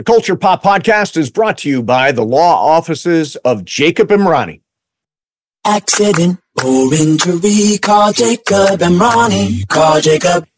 The Culture Pop Podcast is brought to you by the law offices of Jacob Emrani. Accident or injury, call Jacob Ronnie. Call Jacob.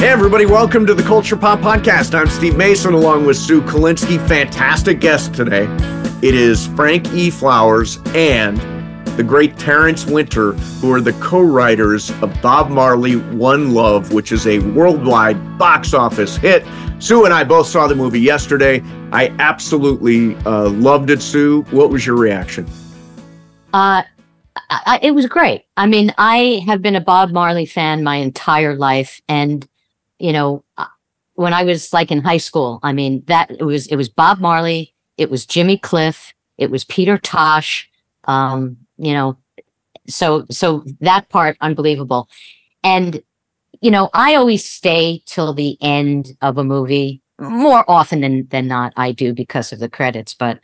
Hey, everybody, welcome to the Culture Pop Podcast. I'm Steve Mason along with Sue Kolinsky. Fantastic guest today. It is Frank E. Flowers and the great Terence Winter, who are the co writers of Bob Marley One Love, which is a worldwide box office hit. Sue and I both saw the movie yesterday. I absolutely uh, loved it, Sue. What was your reaction? Uh, I, it was great. I mean, I have been a Bob Marley fan my entire life, and you know, uh, when I was like in high school, I mean, that it was it was Bob Marley, it was Jimmy Cliff, it was Peter Tosh, um, you know, so so that part unbelievable, and you know, I always stay till the end of a movie more often than than not. I do because of the credits, but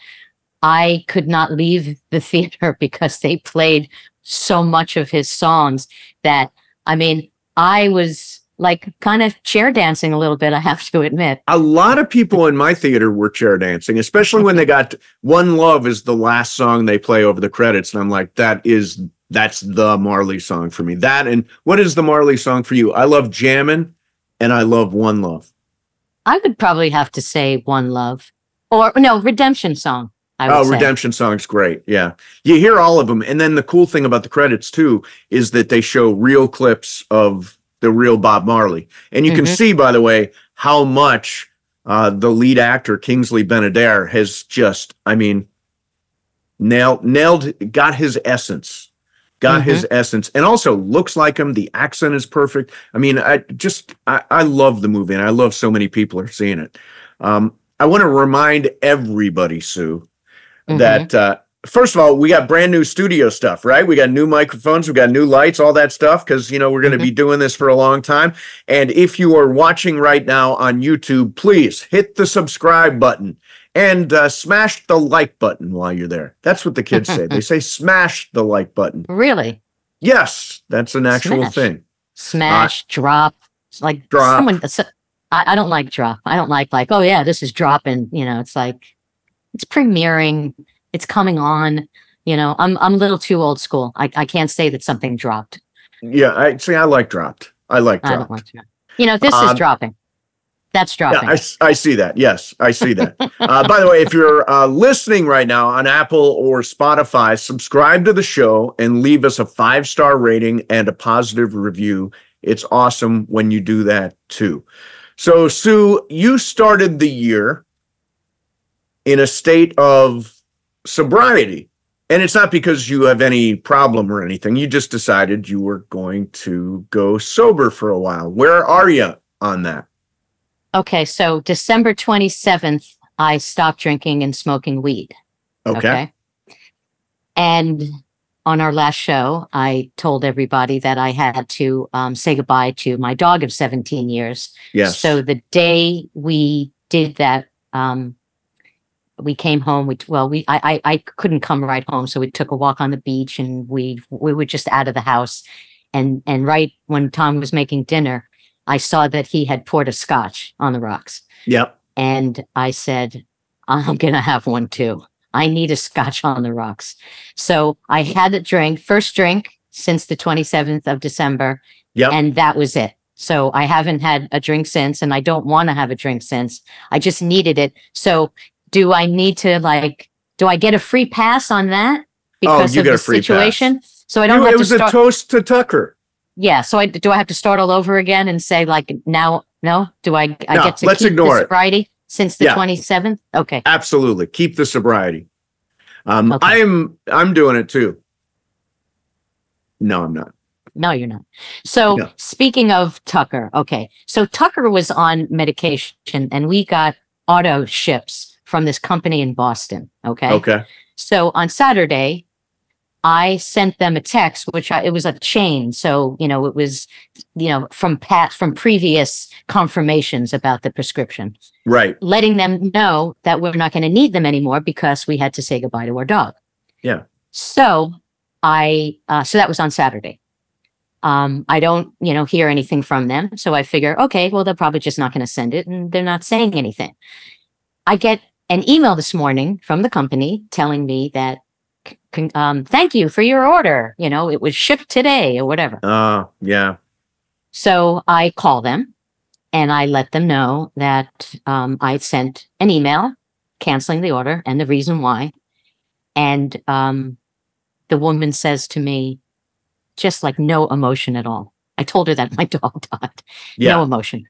I could not leave the theater because they played so much of his songs that I mean, I was like kind of chair dancing a little bit, I have to admit. A lot of people in my theater were chair dancing, especially when they got One Love is the last song they play over the credits. And I'm like, that is that's the Marley song for me. That and what is the Marley song for you? I love Jammin' and I love One Love. I would probably have to say One Love. Or no, Redemption Song. oh, say. Redemption Song's great. Yeah. You hear all of them. And then the cool thing about the credits too is that they show real clips of the real Bob Marley. And you mm-hmm. can see, by the way, how much uh, the lead actor, Kingsley Ben-Adir, has just, I mean, nailed, nailed, got his essence, got mm-hmm. his essence, and also looks like him. The accent is perfect. I mean, I just, I, I love the movie and I love so many people are seeing it. Um, I want to remind everybody, Sue, mm-hmm. that uh, first of all, we got brand new studio stuff, right? We got new microphones, we got new lights, all that stuff, because you know we're going to mm-hmm. be doing this for a long time. And if you are watching right now on YouTube, please hit the subscribe button and uh, smash the like button while you're there. That's what the kids say. they say smash the like button. Really? Yes, that's an actual smash. thing. Smash, uh, drop, like drop. Someone, I, I don't like drop. I don't like like oh yeah, this is dropping. You know, it's like it's premiering it's coming on. You know, I'm I'm a little too old school. I, I can't say that something dropped. Yeah, I see. I like dropped. I like dropped. I don't like dropped. You know, this um, is dropping. That's dropping. Yeah, I, I see that. Yes, I see that. uh, by the way, if you're uh, listening right now on Apple or Spotify, subscribe to the show and leave us a five star rating and a positive review. It's awesome when you do that too. So, Sue, you started the year in a state of sobriety. And it's not because you have any problem or anything. You just decided you were going to go sober for a while. Where are you on that? Okay, so December 27th, I stopped drinking and smoking weed. Okay. okay? And on our last show, I told everybody that I had to um, say goodbye to my dog of 17 years. Yes. So the day we did that, um, we came home. We well, we I, I I couldn't come right home, so we took a walk on the beach, and we we were just out of the house. And and right when Tom was making dinner, I saw that he had poured a scotch on the rocks. Yep. And I said, I'm gonna have one too. I need a scotch on the rocks. So I had a drink, first drink since the 27th of December. Yep. And that was it. So I haven't had a drink since, and I don't want to have a drink since. I just needed it. So do I need to like, do I get a free pass on that because oh, of the situation? Pass. So I don't you, have it was start- a toast to Tucker. Yeah. So I, do I have to start all over again and say like now, no, do I, I no, get to let's keep ignore the sobriety it. since the yeah. 27th? Okay. Absolutely. Keep the sobriety. Um, okay. I'm, I'm doing it too. No, I'm not. No, you're not. So no. speaking of Tucker, okay. So Tucker was on medication and we got auto ships from this company in Boston. Okay. Okay. So on Saturday, I sent them a text, which I, it was a chain. So, you know, it was, you know, from past, from previous confirmations about the prescription, Right. letting them know that we're not going to need them anymore because we had to say goodbye to our dog. Yeah. So I, uh, so that was on Saturday. Um, I don't, you know, hear anything from them. So I figure, okay, well, they're probably just not going to send it and they're not saying anything. I get an email this morning from the company telling me that, um, thank you for your order. You know, it was shipped today or whatever. Uh, yeah. So I call them and I let them know that um, I sent an email canceling the order and the reason why. And um, the woman says to me, just like no emotion at all. I told her that my dog died. Yeah. No emotion.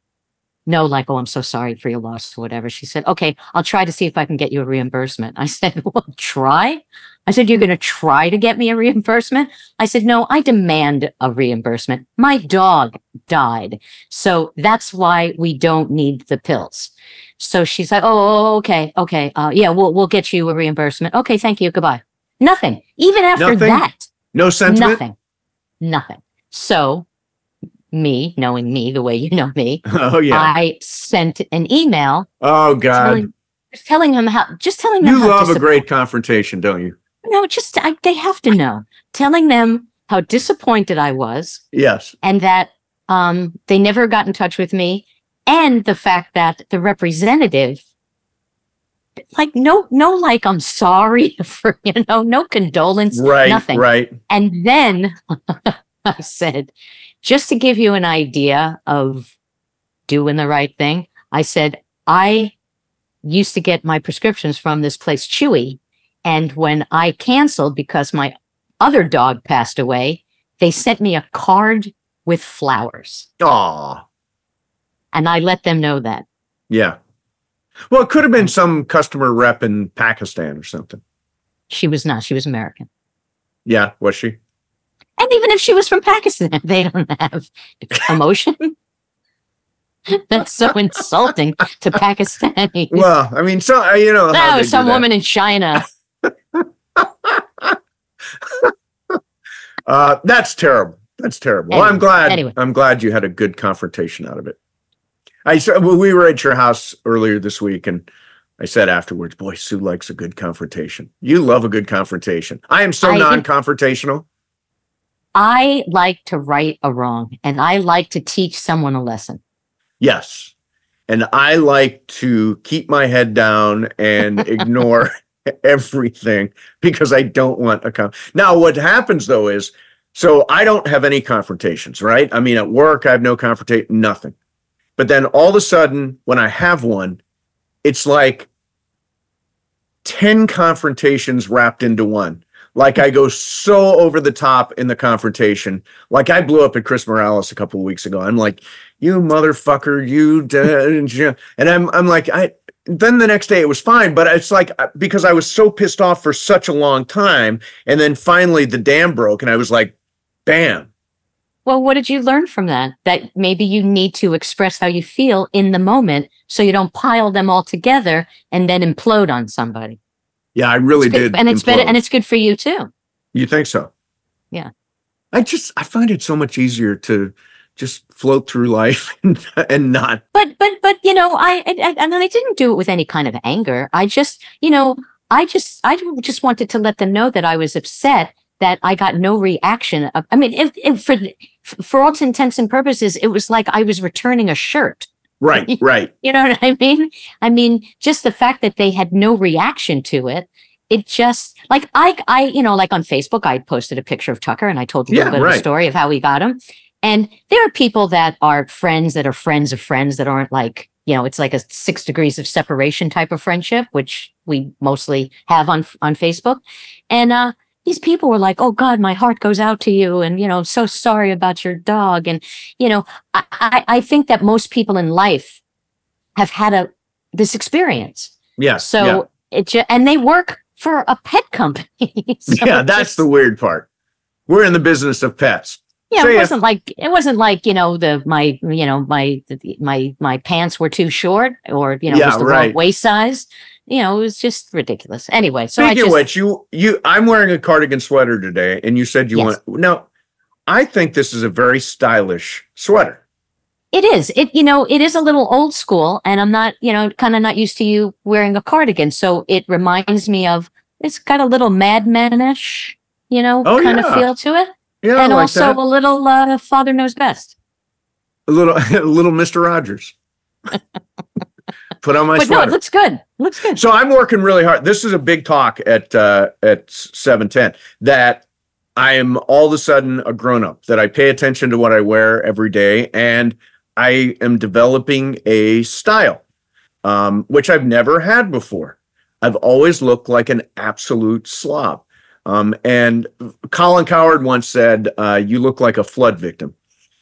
No, like, oh, I'm so sorry for your loss or whatever. She said, okay, I'll try to see if I can get you a reimbursement. I said, well, try? I said, you're going to try to get me a reimbursement? I said, no, I demand a reimbursement. My dog died. So that's why we don't need the pills. So she's like, oh, okay, okay. Uh, yeah, we'll, we'll get you a reimbursement. Okay, thank you. Goodbye. Nothing. Even after Nothing? that, No sentiment. nothing. Nothing. So me, knowing me the way you know me, Oh yeah. I sent an email oh God. telling, just telling them how, just telling them You love a great confrontation, don't you? No, just I, they have to know. Telling them how disappointed I was Yes. and that um, they never got in touch with me, and the fact that the representative, like no, no, like I'm sorry for you know, no condolence, Right. nothing. Right. And then I said, just to give you an idea of doing the right thing, I said, I used to get my prescriptions from this place, Chewy. And when I canceled because my other dog passed away, they sent me a card with flowers. Aw. And I let them know that. Yeah. Well, it could have been some customer rep in Pakistan or something. She was not, she was American. Yeah. Was she? And even if she was from Pakistan, they don't have emotion. That's so insulting to Pakistanis. Well, I mean, so uh, you know. No, some woman in China. Uh, that's terrible. That's terrible. well, I'm glad. anyway. I'm glad you had a good confrontation out of it. I said well, we were at your house earlier this week, and I said afterwards, "Boy, Sue likes a good confrontation. You love a good confrontation. I am so I- non-confrontational. I like to right a wrong and I like to teach someone a lesson. Yes, and I like to keep my head down and ignore everything because I don't want a con. Now, what happens though is, so I don't have any confrontations, right? I mean, at work, I have no confrontation, nothing. But then all of a sudden, when I have one, it's like 10 confrontations wrapped into one. Like I go so over the top in the confrontation. Like I blew up at Chris Morales a couple of weeks ago. I'm like, you motherfucker, you, da- and I'm, I'm like, I, then the next day it was fine, but it's like uh, because I was so pissed off for such a long time, and then finally the dam broke, and I was like, "Bam!" Well, what did you learn from that? That maybe you need to express how you feel in the moment so you don't pile them all together and then implode on somebody. Yeah, I really It's good- did. and it's better implode. and it's good for you too. you think so? Yeah. I just I find it so much easier to just float through life and, and not. But but but you know, I, I I- and I didn't do it with any kind of anger. I just, you know, I just I just wanted to let them know that I was upset that I got no reaction. Of, I mean, if, if for for all intents and purposes, it was like I was returning a shirt. Right, right. You know what I mean? I mean, just the fact that they had no reaction to it, it just like I, I, you know, like on Facebook, I posted a picture of Tucker and I told a little Yeah, bit of right. the story of how we got him. And there are people that are friends that are friends of friends that aren't like, you know, it's like a six degrees of separation type of friendship, which we mostly have on on Facebook. And uh these people were like, "Oh God, my heart goes out to you," and you know, so sorry about your dog. And you know, I, I, I think that most people in life have had a this experience. Yes. So yeah. it ju- and they work for a pet company. So yeah, that's just- the weird part. We're in the business of pets. yeah. so It yeah. wasn't like it wasn't like you know the my you know my the- my my pants were too short or you know Yeah, was the right. wrong waist size. You know, it was just ridiculous. Anyway, so I Speaking just, of which, you you I'm wearing a cardigan sweater today, and you said you Yes. want no. I think this is a very stylish sweater. it is, it, you know, it is a little old school and I'm not, you know, kind of not used to you wearing a cardigan. So it reminds me of, it's got a little madmanish, you know, Oh, kind of yeah. feel to it. Yeah, and like also that. a little, uh, father knows best. a little a little Mister Rogers. Put on my but no, it looks good. Looks good. So I'm working really hard. This is a big talk at uh, at seven ten that I am all of a sudden a grown up. That I pay attention to what I wear every day, and I am developing a style, um, which I've never had before. I've always looked like an absolute slob. Um, and Colin Cowherd once said, uh, "You look like a flood victim."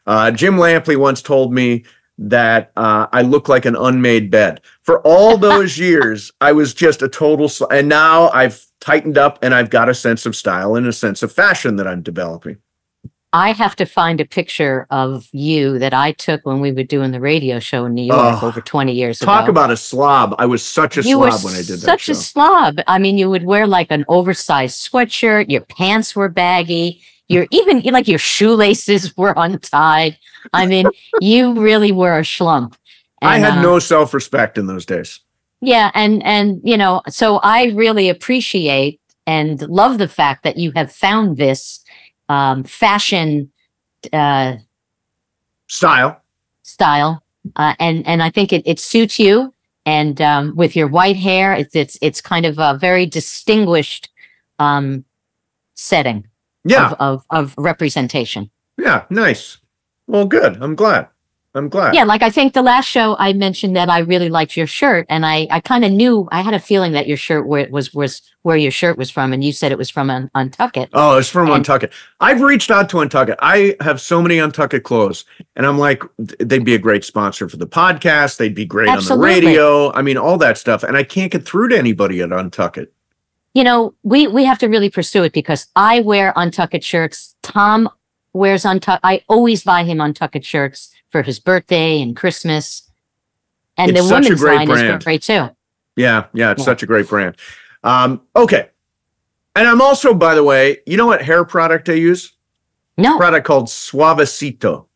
Uh, Jim Lampley once told me that uh, I look like an unmade bed. For all those years, I was just a total. Sl- and now I've tightened up, and I've got a sense of style and a sense of fashion that I'm developing. I have to find a picture of you that I took when we were doing the radio show in New York Oh, over 20 years Talk ago. Talk about a slob! I was such a you slob when I did that such show. a slob. I mean, you would wear like an oversized sweatshirt. Your pants were baggy. Your even like your shoelaces were untied. I mean, you really were a schlump. I had uh, no self respect in those days. Yeah, and and you know, so I really appreciate and love the fact that you have found this um, fashion uh, Style. style, uh, and and I think it, it suits you. And um, with your white hair, it's it's it's kind of a very distinguished um, setting Yeah, of, of of representation. yeah, nice. Well, good. I'm glad. I'm glad. Yeah, like I think the last show I mentioned that I really liked your shirt, and I I kind of knew I had a feeling that your shirt where it was was where your shirt was from, and you said it was from Un- Untuckit. Oh, it's from And- Untuckit. I've reached out to Untuckit. I have so many Untuckit clothes, and I'm like, they'd be a great sponsor for the podcast. They'd be great Absolutely. on the radio. I mean, all that stuff. And I can't get through to anybody at Untuckit. You know, we we have to really pursue it because I wear Untuckit shirts. Tom wears Untuck. I always buy him Untuckit shirts for his birthday and Christmas, and It's the such a women's great line brand. is great too. Yeah, yeah, it's Yeah. such a great brand. Um, okay. And I'm also, by the way, you know what hair product I use? No, product called Suavecito.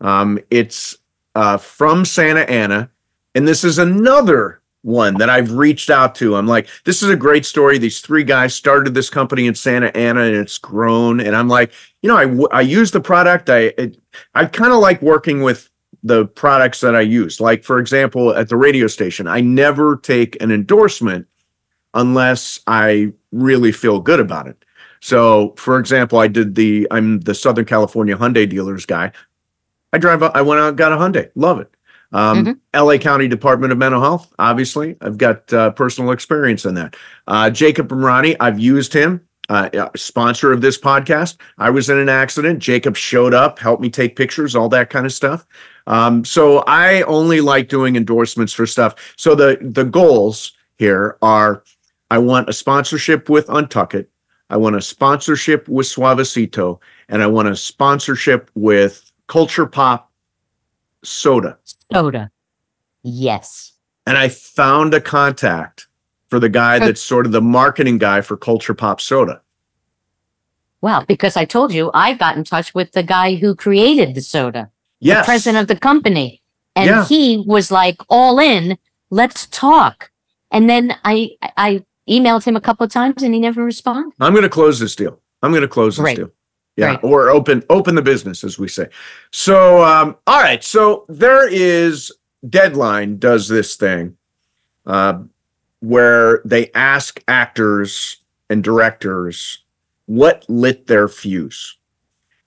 Um, it's uh, from Santa Ana, and this is another one that I've reached out to. I'm like, this is a great story. These three guys started this company in Santa Ana, and it's grown. And I'm like, you know, I, I use the product. I it, I kind of like working with the products that I use. Like for example, at the radio station, I never take an endorsement unless I really feel good about it. So, for example, I did the I'm the Southern California Hyundai dealers guy. I drive. I went out got a Hyundai. Love it. Um, Mhm. LA County Department of Mental Health. Obviously, I've got uh, personal experience in that. Uh, Jacob Emrani. I've used him. Uh, uh, sponsor of this podcast. I was in an accident. Jacob showed up, helped me take pictures, all that kind of stuff. Um, so I only like doing endorsements for stuff. So the the goals here are: I want a sponsorship with Untuckit. I want a sponsorship with Suavecito, and I want a sponsorship with Culture Pop Soda. Soda. Yes. And I found a contact for the guy that's sort of the marketing guy for Culture Pop Soda. Well, because I told you I got in touch with the guy who created the soda, Yes. the president of the company, and Yeah. he was like all in. Let's talk. And then I I emailed him a couple of times, and he never responded. I'm going to close this deal. I'm going to close this Great. deal. Yeah, Great. or open open the business, as we say. So, um, all right. So there is Deadline does this thing uh, where they ask actors and directors what lit their fuse.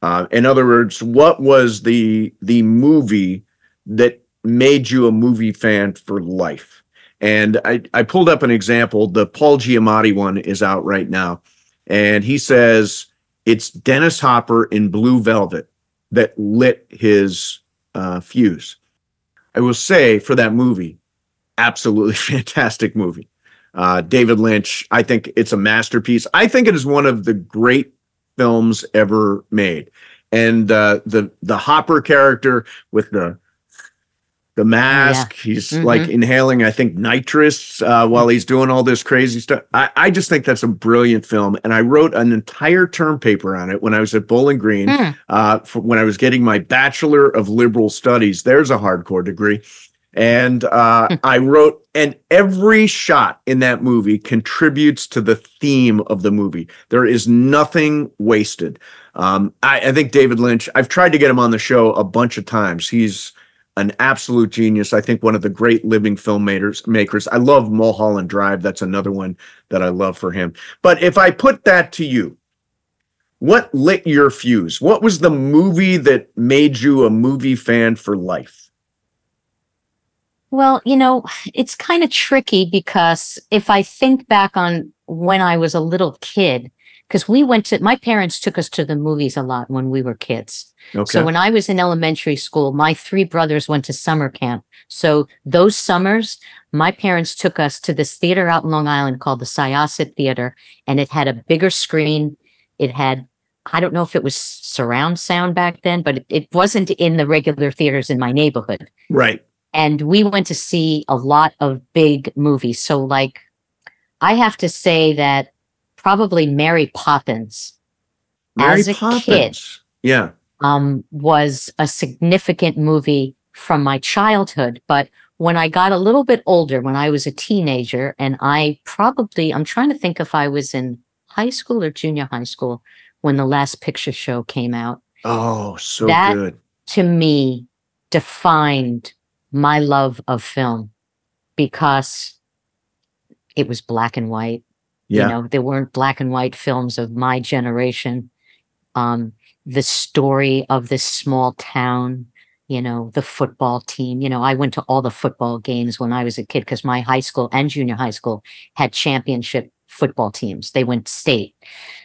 Uh, in other words, what was the the movie that made you a movie fan for life? And I, I pulled up an example. The Paul Giamatti one is out right now. And he says it's Dennis Hopper in Blue Velvet that lit his uh, fuse. I will say for that movie, absolutely fantastic movie. Uh, David Lynch, I think it's a masterpiece. I think it is one of the great films ever made. And uh, the the Hopper character with the the mask. He's like inhaling, I think, nitrous uh, while he's doing all this crazy stuff. I, I just think that's a brilliant film. And I wrote an entire term paper on it when I was at Bowling Green, Hmm. uh, for when I was getting my Bachelor of Liberal Studies. There's a hardcore degree. And uh, I wrote, and every shot in that movie contributes to the theme of the movie. There is nothing wasted. Um, I, I think David Lynch, I've tried to get him on the show a bunch of times. He's an absolute genius. I think one of the great living filmmakers. Makers. I love Mulholland Drive. That's another one that I love for him. But if I put that to you, what lit your fuse? What was the movie that made you a movie fan for life? Well, you know, it's kind of tricky because if I think back on when I was a little kid, because we went to, my parents took us to the movies a lot when we were kids. Okay. So when I was in elementary school, my three brothers went to summer camp. So those summers, my parents took us to this theater out in Long Island called the Syosset Theater, and it had a bigger screen. It had, I don't know if it was surround sound back then, but it, it wasn't in the regular theaters in my neighborhood right. and we went to see a lot of big movies. So, like, I have to say that probably Mary Poppins Mary As a Poppins. kid. Yeah. um, was a significant movie from my childhood. But when I got a little bit older, when I was a teenager, and I probably, I'm trying to think if I was in high school or junior high school when the last picture show came out. Oh, so That- good. to me defined my love of film because it was black and white. Yeah. You know, there weren't black and white films of my generation. Um, the story of this small town, you know, the football team. You know, I went to all the football games when I was a kid because my high school and junior high school had championship football teams. They went state.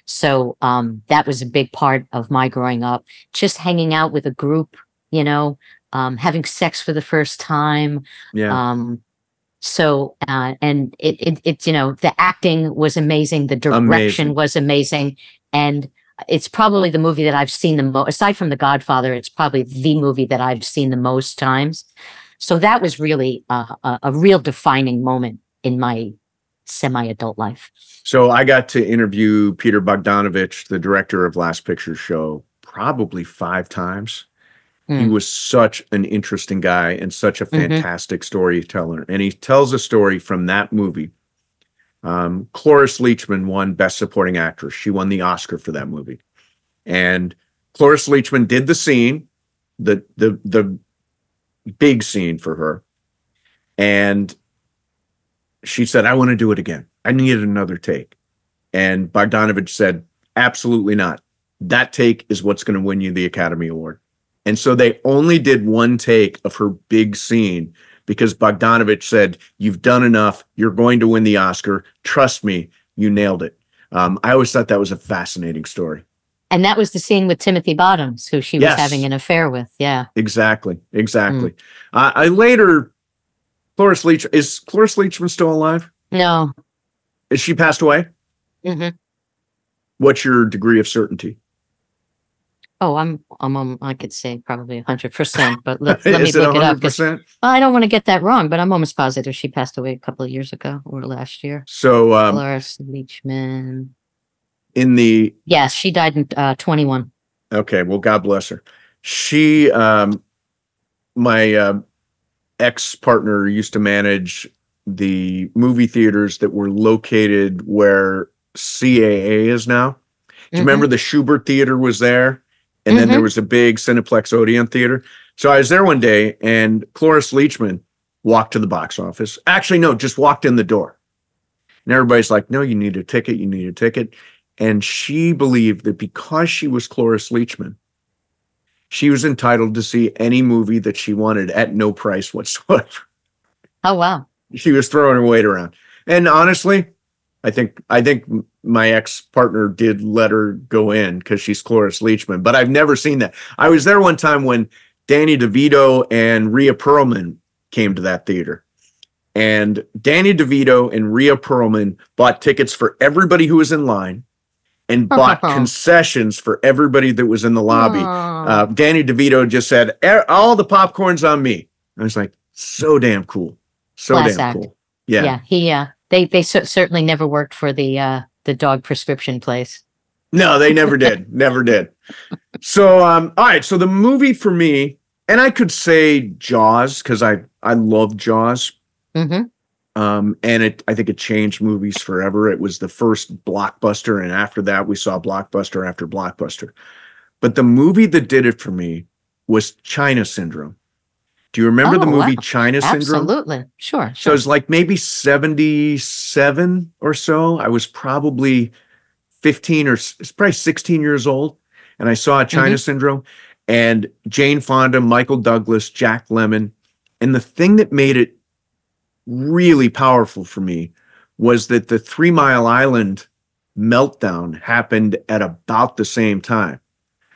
So um, that was a big part of my growing up. Just hanging out with a group, you know, um, having sex for the first time, yeah. um, so, uh, and it, it, it, you know, the acting was amazing. The direction Amazing. was amazing. And it's probably the movie that I've seen the most, aside from The Godfather, it's probably the movie that I've seen the most times. So that was really uh, a, a real defining moment in my semi adult life. So I got to interview Peter Bogdanovich, the director of Last Picture Show, probably five times. He Mm. was such an interesting guy and such a Mhm. fantastic storyteller. And he tells a story from that movie. Um, Cloris Leachman won Best Supporting Actress. She won the Oscar for that movie. And Cloris Leachman did the scene, the the the big scene for her. And she said, I want to do it again. I needed another take. And Bogdanovich said, Absolutely not. That take is what's going to win you the Academy Award. And so they only did one take of her big scene because Bogdanovich said, You've done enough. You're going to win the Oscar. Trust me, you nailed it. Um, I always thought that was a fascinating story. And that was the scene with Timothy Bottoms, who she was having an affair with. Yeah. Exactly. Exactly. Uh, I later, Cloris Leach, is Cloris Leachman still alive? No. Is she passed away? hmm What's your degree of certainty? Oh, I'm, I'm, um, I could say probably hundred percent, but let, let me Is it look it up. 'cause 100%? I don't want to get that wrong, but I'm almost positive she passed away a couple of years ago or last year. So um, Dolores Leachman. in the Yes, she died in uh, 21. Okay, well, God bless her. She, um, my uh, ex partner used to manage the movie theaters that were located where CAA is now. Do you Mhm. remember the Shubert Theater was there? And then there mm-hmm. was a big Cineplex Odeon Theater. So I was there one day and Cloris Leachman walked to the box office. Actually, no, just walked in the door. And everybody's like, no, you need a ticket. You need a ticket. And she believed that because she was Cloris Leachman, she was entitled to see any movie that she wanted at no price whatsoever. Oh, wow. She was throwing her weight around. And honestly, I think I think my ex partner did let her go in because she's Cloris Leachman, but I've never seen that. I was there one time when Danny DeVito and Rhea Perlman came to that theater. And Danny DeVito and Rhea Perlman bought tickets for everybody who was in line and bought concessions for everybody that was in the lobby. Uh, Danny DeVito just said, "Eh, all the popcorn's on me. I was like, So damn cool. So Class damn act. cool. Yeah. Yeah, he uh they they cer- certainly never worked for the uh the dog prescription place. No, they never did. Never did. So um all right, so the movie for me, and I could say Jaws because I I love Jaws. Mhm. Um and it I think it changed movies forever. It was the first blockbuster and after that we saw blockbuster after blockbuster. But the movie that did it for me was China Syndrome. Do you remember the Oh, movie wow. China Syndrome? Absolutely. Sure. So Sure. it's like maybe 77 or so. I was probably 15 or it's probably 16 years old. And I saw China Syndrome and Jane Fonda, Michael Douglas, Jack Lemmon. And the thing that made it really powerful for me was that the Three Mile Island meltdown happened at about the same time.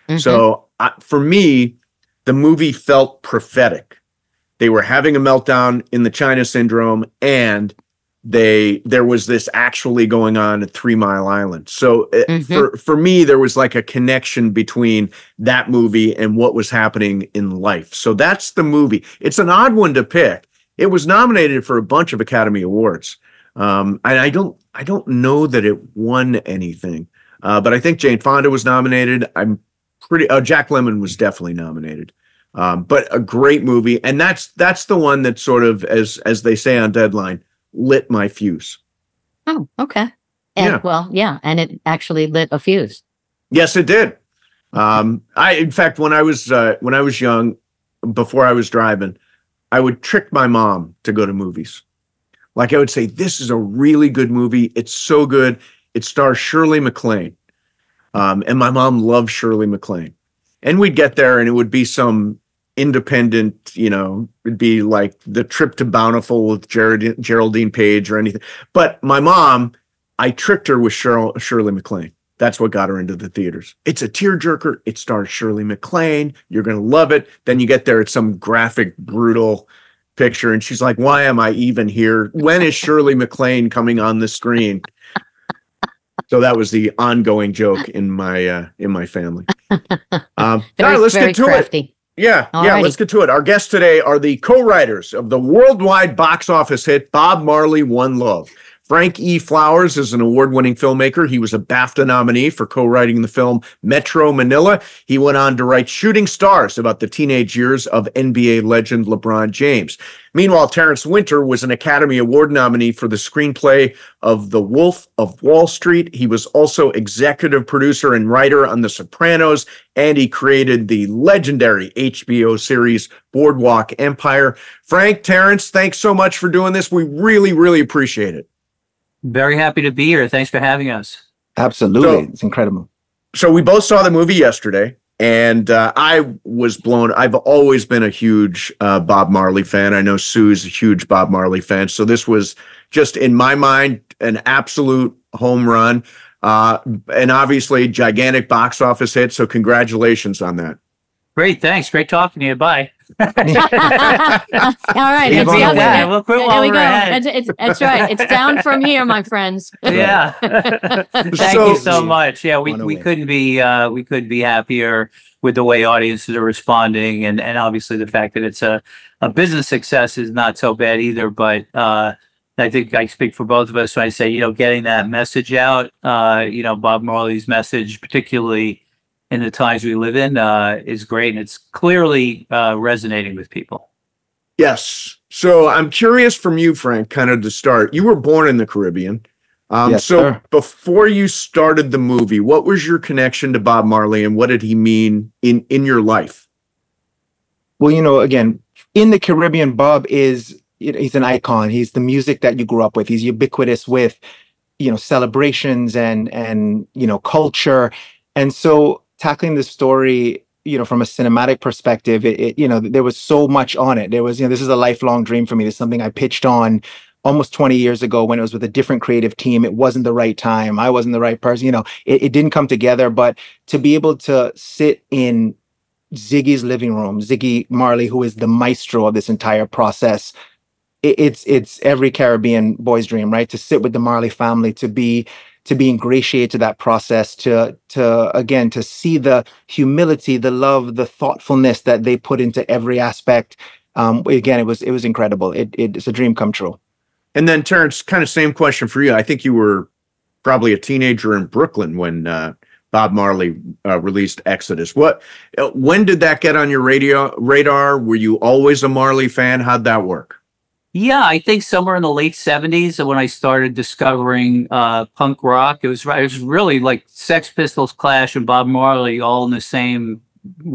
Mhm. So I, for me, the movie felt prophetic. They were having a meltdown in the China Syndrome, and they there was this actually going on at Three Mile Island. So uh, Mhm. for for me, there was like a connection between that movie and what was happening in life. So that's the movie. It's an odd one to pick. It was nominated for a bunch of Academy Awards, um, and I don't I don't know that it won anything. Uh, but I think Jane Fonda was nominated. I'm pretty. Uh, Jack Lemmon was definitely nominated. Um, but a great movie, and that's that's the one that sort of, as as they say on Deadline, lit my fuse. oh, okay. And Yeah. well, yeah, and it actually lit a fuse. Yes, it did. Um, I, in fact, when I was uh, when I was young, before I was driving, I would trick my mom to go to movies. Like I would say, "This is a really good movie. It's so good. It stars Shirley MacLaine," um, and my mom loved Shirley MacLaine. And we'd get there, and it would be some independent, you know, it'd be like the trip to Bountiful with Geraldine, Geraldine Page or anything. But my mom, I tricked her with Cheryl, Shirley MacLaine. That's what got her into the theaters. It's a tearjerker. It stars Shirley MacLaine. You're going to love it. Then you get there, it's some graphic, brutal picture. And she's like, Why am I even here? When is Shirley MacLaine coming on the screen? So that was the ongoing joke in my uh, in my family. Um, all Very, right, let's get to it. crafty. Yeah, yeah, Alrighty. let's get to it. Our guests today are the co-writers of the worldwide box office hit Bob Marley One Love. Frank E. Flowers is an award-winning filmmaker. He was a BAFTA nominee for co-writing the film Metro Manila. He went on to write Shooting Stars about the teenage years of NBA legend LeBron James. Meanwhile, Terence Winter was an Academy Award nominee for the screenplay of The Wolf of Wall Street. He was also executive producer and writer on The Sopranos, and he created the legendary HBO series Boardwalk Empire. Frank, Terence, thanks so much for doing this. We really, really appreciate it. Very happy to be here. Thanks for having us. Absolutely. So- it's incredible. So we both saw the movie yesterday, and uh, I was blown. I've always been a huge uh, Bob Marley fan. I know Sue's a huge Bob Marley fan. So this was just in my mind an absolute home run, uh, and obviously gigantic box office hit. So congratulations on that. Great. Thanks. Great talking to you. Bye. All right, it's down. Yeah, there. we'll quit There while we we're go. ahead. It's, it's, that's right. It's down from here, my friends. Yeah. Thank So- you so much. Yeah, we, we couldn't be uh, we couldn't be happier with the way audiences are responding, and and obviously the fact that it's a a business success is not so bad either. But uh, I think I speak for both of us when I say you know getting that message out. Uh, you know Bob Marley's message, particularly in the times we live in, uh, is great, and it's clearly uh, resonating with people. Yes. So I'm curious from you, Frank, kind of to start. You were born in the Caribbean. Um, Yes, so sir. before you started the movie, what was your connection to Bob Marley and what did he mean in, in your life? Well, you know, again, in the Caribbean, Bob is he's an icon. He's the music that you grew up with. He's ubiquitous with, you know, celebrations and and you know culture. And so tackling the story, you know, from a cinematic perspective, it, it you know there was so much on it. There was you know this is a lifelong dream for me. This is something I pitched on almost 20 years ago when it was with a different creative team. It wasn't the right time. I wasn't the right person. You know, it, it didn't come together. But to be able to sit in Ziggy's living room, Ziggy Marley, who is the maestro of this entire process. it- It's it's every Caribbean boy's dream, right? To sit with the Marley family, to be to be ingratiated to that process, to to again to see the humility, the love, the thoughtfulness that they put into every aspect. um, again, it was it was incredible. It, it's a dream come true. And then Terence, kind of same question for you. I think you were probably a teenager in Brooklyn when uh, Bob Marley uh, released Exodus. What, uh, when did that get on your radio radar? Were you always a Marley fan? How'd that work? Yeah, I think somewhere in the late seventies when I started discovering uh, punk rock, it was. It was really like Sex Pistols, Clash, and Bob Marley all in the same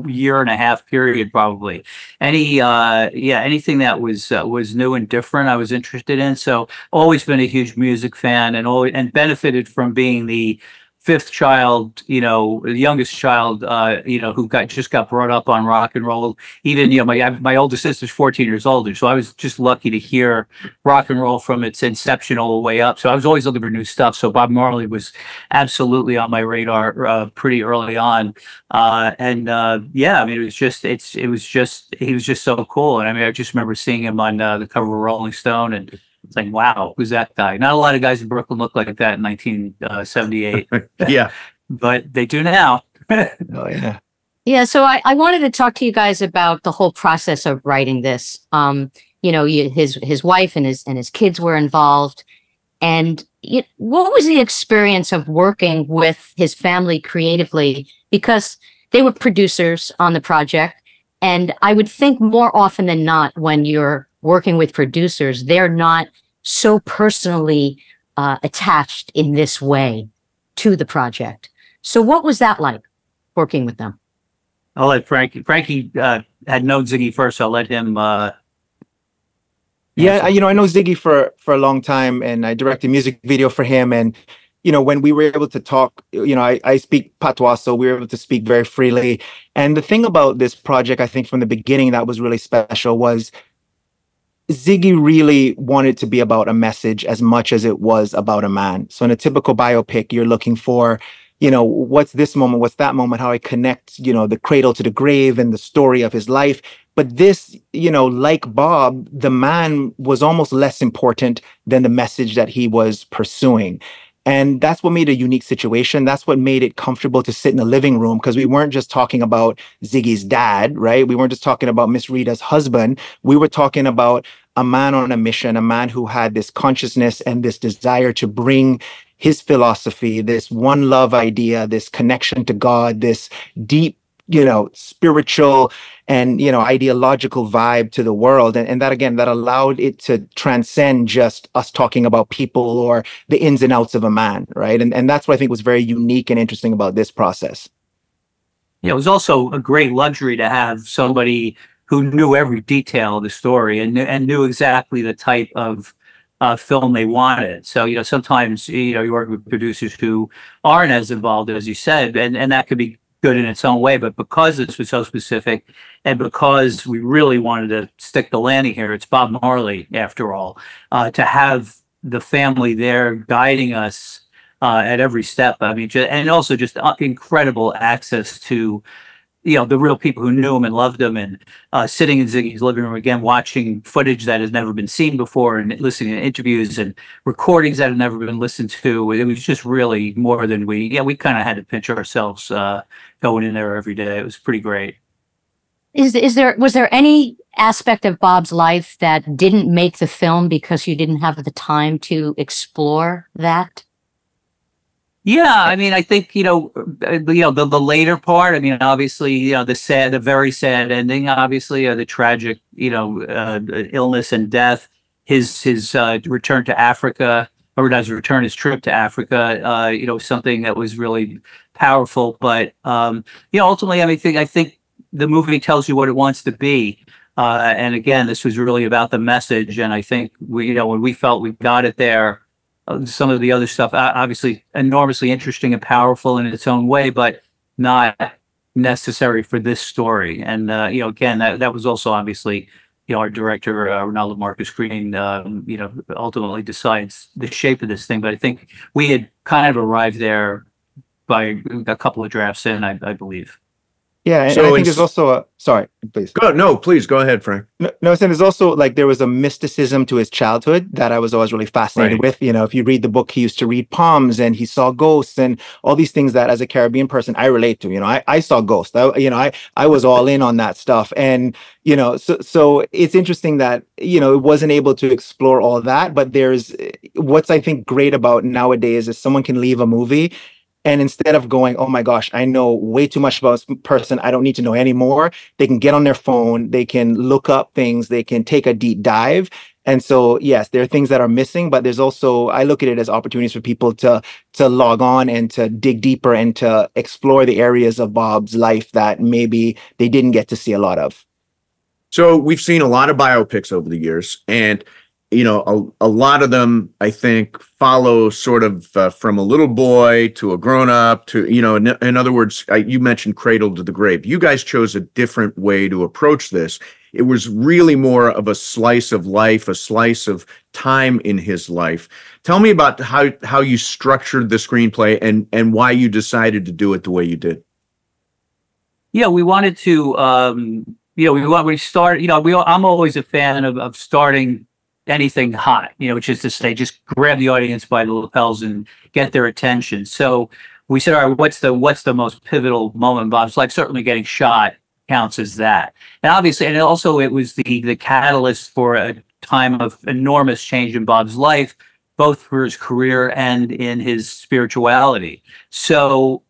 year and a half period probably any uh yeah anything that was uh, was new and different i was interested in so always been a huge music fan and always and benefited from being the fifth child, you know, the youngest child, uh, you know, who got just got brought up on rock and roll. Even you know, my my older sister's 14 years older, so I was just lucky to hear rock and roll from its inception all the way up. So I was always looking for new stuff. So Bob Marley was absolutely on my radar uh, pretty early on, uh, and uh, yeah, I mean, it was just it's it was just he was just so cool. And I mean, I just remember seeing him on uh, the cover of Rolling Stone and it's like, wow, who's that guy? Not a lot of guys in Brooklyn look like that in 1978, yeah. but they do now. Oh yeah. Yeah, so I, I wanted to talk to you guys about the whole process of writing this. Um, you know, you, his his wife and his and his kids were involved, and you, what was the experience of working with his family creatively? Because they were producers on the project, and I would think more often than not, when you're working with producers, they're not so personally uh, attached in this way to the project. So, what was that like working with them? I'll let Frankie. Frankie uh, had known Ziggy first. So I'll let him. Uh, yeah, I, you know, I know Ziggy for for a long time, and I directed a music video for him. And you know, when we were able to talk, you know, I, I speak patois, so we were able to speak very freely. And the thing about this project, I think, from the beginning, that was really special was Ziggy really wanted to be about a message as much as it was about a man. So in a typical biopic, you're looking for, you know, what's this moment, what's that moment, how I connect, you know, the cradle to the grave and the story of his life. But this, you know, like Bob, the man was almost less important than the message that he was pursuing. And that's what made a unique situation. That's what made it comfortable to sit in the living room because we weren't just talking about Ziggy's dad, right? We weren't just talking about Miss Rita's husband. We were talking about a man on a mission, a man who had this consciousness and this desire to bring his philosophy, this one love idea, this connection to God, this deep, you know, spiritual and, you know, ideological vibe to the world. And, and that, again, that allowed it to transcend just us talking about people or the ins and outs of a man, right? And, and that's what I think was very unique and interesting about this process. Yeah, it was also a great luxury to have somebody who knew every detail of the story and and knew exactly the type of uh, film they wanted. So you know, sometimes you know you work with producers who aren't as involved as you said, and and that could be good in its own way. But because this was so specific, and because we really wanted to stick the landing here, it's Bob Marley after all. Uh, to have the family there guiding us uh, at every step. I mean, just, and also just uh, incredible access to you know the real people who knew him and loved him and uh, sitting in ziggy's living room again watching footage that has never been seen before and listening to interviews and recordings that have never been listened to. It was just really more than we yeah we kind of had to pinch ourselves uh, going in there every day. It was pretty great. Is is there was there any aspect of Bob's life that didn't make the film because you didn't have the time to explore that? Yeah, I mean, I think you know, uh, you know, the the later part. I mean, obviously, you know, the sad, the very sad ending. Obviously, uh, the tragic, you know, uh, illness and death. His his uh, return to Africa, or his return, his trip to Africa. Uh, you know, something that was really powerful. But um, you know, ultimately, I mean, I think I think the movie tells you what it wants to be. Uh, and again, this was really about the message. And I think we, you know, when we felt we got it there some of the other stuff, obviously enormously interesting and powerful in its own way, but not necessary for this story. And uh, you know, again, that that was also obviously, you know, our director uh, Reinaldo Marcus Green, um, you know, ultimately decides the shape of this thing. But I think we had kind of arrived there by a couple of drafts in, I, I believe. Yeah, and, So and I think there's also a sorry, please. Go, no, please go ahead, Frank. No, no, so there's also like there was a mysticism to his childhood that I was always really fascinated Right. with. You know, if you read the book, he used to read palms and he saw ghosts and all these things that as a Caribbean person I relate to. You know, I, I saw ghosts. I, you know, I I was all in on that stuff. And, you know, so so it's interesting that, you know, it wasn't able to explore all that. But there's what's I think great about nowadays is someone can leave a movie and instead of going, oh my gosh, I know way too much about this person, I don't need to know anymore they can get on their phone they can look up things they can take a deep dive. And so yes there are things that are missing but there's also i look at it as opportunities for people to to log on and to dig deeper and to explore the areas of bob's life that maybe they didn't get to see a lot of. So we've seen a lot of biopics over the years, and you know, a, a lot of them, I think, follow sort of uh, from a little boy to a grown up to, you know, in, in other words, I, you mentioned cradle to the grave. You guys chose a different way to approach this. It was really more of a slice of life, a slice of time in his life. Tell me about how how you structured the screenplay and and why you decided to do it the way you did. Yeah, we wanted to, um, you know, we want we start. You know, we I'm always a fan of of starting anything hot. You know, which is to say, just grab the audience by the lapels and get their attention. So we said, all right, what's the what's the most pivotal moment Bob's like Certainly, getting shot counts as that, and obviously, and also it was the the catalyst for a time of enormous change in Bob's life, both for his career and in his spirituality. So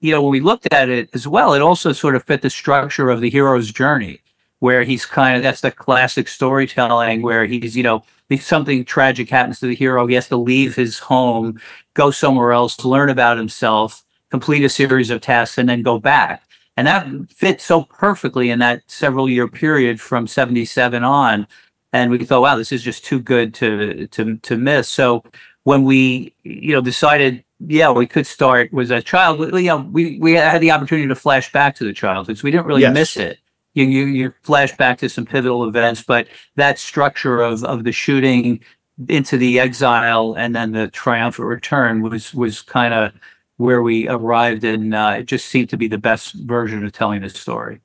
you know, when we looked at it as well, it also sort of fit the structure of the hero's journey, where he's kind of that's the classic storytelling where he's, you know, something tragic happens to the hero, he has to leave his home, go somewhere else, learn about himself, complete a series of tasks, and then go back. And that fits so perfectly in that several year period from 77 on. And we thought, wow, this is just too good to to to miss. So when we, you know, decided yeah, we could start was a child. You know, we we had the opportunity to flash back to the childhood, so we didn't really Yes. miss it. You, you you flash back to some pivotal events, but that structure of of the shooting into the exile and then the triumphant return was was kind of where we arrived, and uh, it just seemed to be the best version of telling the story.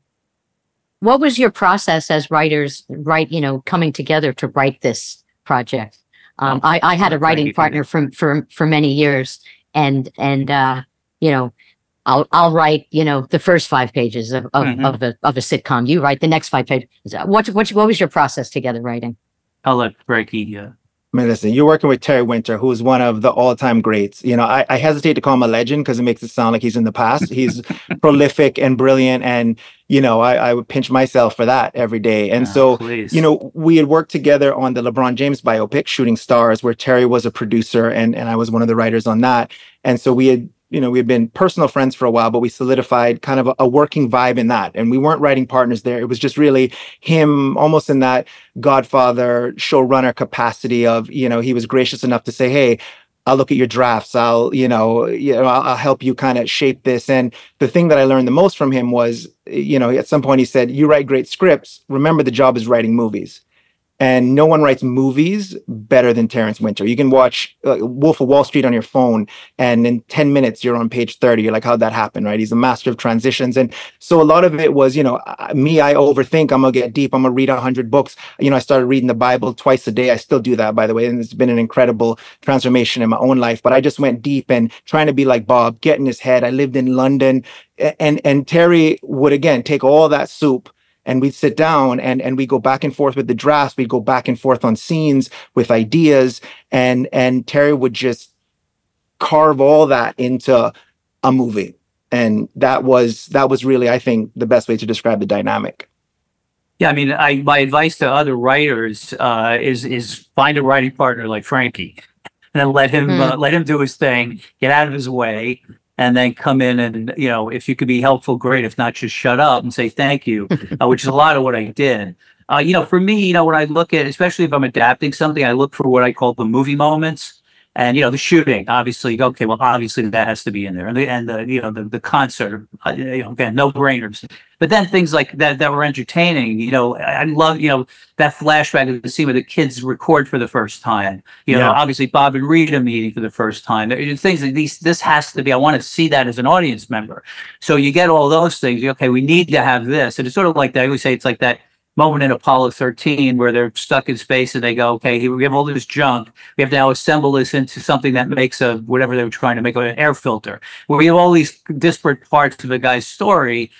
What was your process as writers, write, you know, coming together to write this project? Um, I, I had a writing partner for, for, for many years and, and, uh, you know, I'll, I'll write, you know, the first five pages of, of, Mhm. of a, of a sitcom. You write the next five pages. What, what, what was your process together writing? I'll let Frankie. Uh, I mean, listen, you're working with Terry Winter, who's one of the all-time greats. You know, I, I hesitate to call him a legend because it makes it sound like he's in the past. He's prolific and brilliant, and you know, I, I would pinch myself for that every day. And uh, so, please. you know, we had worked together on the LeBron James biopic, Shooting Stars, where Terry was a producer and and I was one of the writers on that. And so we had, you know, we had been personal friends for a while, but we solidified kind of a, a working vibe in that. And we weren't writing partners there. It was just really him almost in that Godfather showrunner capacity of, you know, he was gracious enough to say, Hey, I'll look at your drafts. I'll, you know, you know, I'll, I'll help you kind of shape this. And the thing that I learned the most from him was, you know, at some point he said, "You write great scripts. Remember, the job is writing movies." And no one writes movies better than Terence Winter. You can watch uh, Wolf of Wall Street on your phone, and in 10 minutes, you're on page 30. You're like, how'd that happen? Right. He's a master of transitions. And so a lot of it was, you know, me, I overthink. I'm going to get deep. I'm going to read 100 books. You know, I started reading the Bible twice a day. I still do that, by the way. And it's been an incredible transformation in my own life. But I just went deep and trying to be like Bob, get in his head. I lived in London. And, and Terry would, again, take all that soup and we'd sit down and and we go back and forth with the drafts. We'd go back and forth on scenes with ideas. And and terry would just carve all that into a movie. And that was that was really i think the best way to describe the dynamic. Yeah, I mean, I my advice to other writers uh, is is find a writing partner like Frankie, and then let him Hmm. uh, let him do his thing, get out of his way, and then come in and you know if you could be helpful, great. If not, just shut up and say thank you, uh, which is a lot of what I did. Uh, you know, for me, you know, when I look at, especially if I'm adapting something, I look for what I call the movie moments. And you know the shooting, obviously. Okay, well, obviously that has to be in there, and the and the you know the the concert, uh, you know, again, no brainers. But then things like that that were entertaining. You know, I, I love you know that flashback of the scene where the kids record for the first time. You know, Yeah. obviously Bob and Rita meeting for the first time. There are things that these this has to be. I want to see that as an audience member. So you get all those things. Okay, we need to have this, and it's sort of like that. I always say it's like that moment in Apollo 13 where they're stuck in space and they go, okay, we have all this junk. We have to now assemble this into something that makes a whatever they were trying to make an air filter. Where we have all these disparate parts of the guy's story.